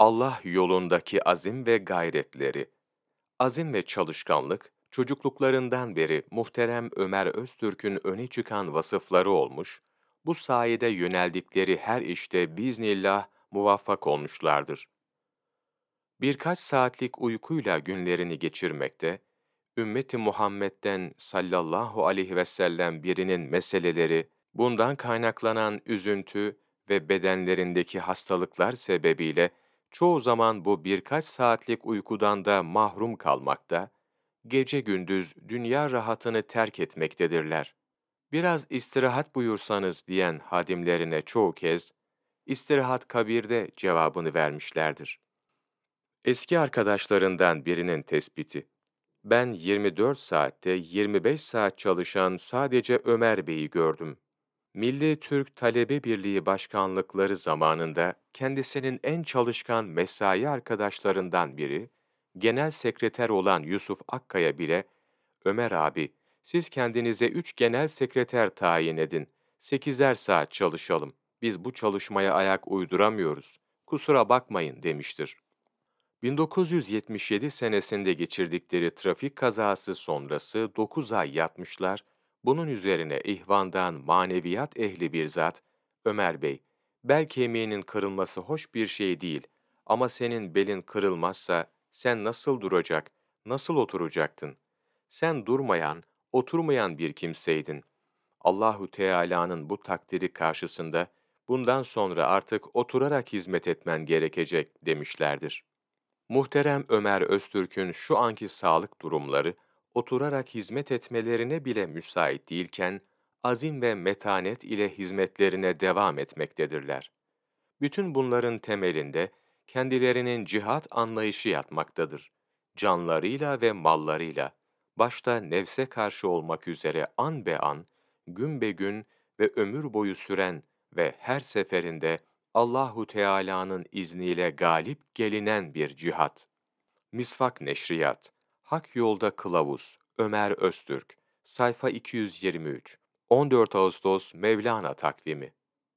Allah yolundaki azim ve gayretleri. Azim ve çalışkanlık, çocukluklarından beri muhterem Ömer Öztürk'ün öne çıkan vasıfları olmuş, bu sayede yöneldikleri her işte biiznillah muvaffak olmuşlardır. Birkaç saatlik uykuyla günlerini geçirmekte, ümmeti Muhammed'den sallallahu aleyhi ve sellem birinin meseleleri, bundan kaynaklanan üzüntü ve bedenlerindeki hastalıklar sebebiyle çoğu zaman bu birkaç saatlik uykudan da mahrum kalmakta, gece gündüz dünya rahatını terk etmektedirler. Biraz istirahat buyursanız diyen hadimlerine çoğu kez, istirahat kabirde cevabını vermişlerdir. Eski arkadaşlarından birinin tespiti, ben 24 saatte 25 saat çalışan sadece Ömer Bey'i gördüm. Milli Türk Talebe Birliği başkanlıkları zamanında kendisinin en çalışkan mesai arkadaşlarından biri, genel sekreter olan Yusuf Akkaya bile, Ömer abi, siz kendinize üç genel sekreter tayin edin, sekizer saat çalışalım, biz bu çalışmaya ayak uyduramıyoruz, kusura bakmayın demiştir. 1977 senesinde geçirdikleri trafik kazası sonrası 9 ay yatmışlar, bunun üzerine ihvandan maneviyat ehli bir zat, Ömer Bey, bel kemiğinin kırılması hoş bir şey değil ama senin belin kırılmazsa sen nasıl duracak, nasıl oturacaktın? Sen durmayan, oturmayan bir kimseydin. Allahu Teala'nın bu takdiri karşısında bundan sonra artık oturarak hizmet etmen gerekecek demişlerdir. Muhterem Ömer Öztürk'ün şu anki sağlık durumları, oturarak hizmet etmelerine bile müsait değilken, azim ve metanet ile hizmetlerine devam etmektedirler. Bütün bunların temelinde kendilerinin cihat anlayışı yatmaktadır. Canlarıyla ve mallarıyla, başta nefse karşı olmak üzere an be an, gün be gün ve ömür boyu süren ve her seferinde Allahu Teala'nın izniyle galip gelinen bir cihat. Misvak Neşriyat Hak Yolda Kılavuz Ömer Öztürk Sayfa 223 14 Ağustos Mevlana Takvimi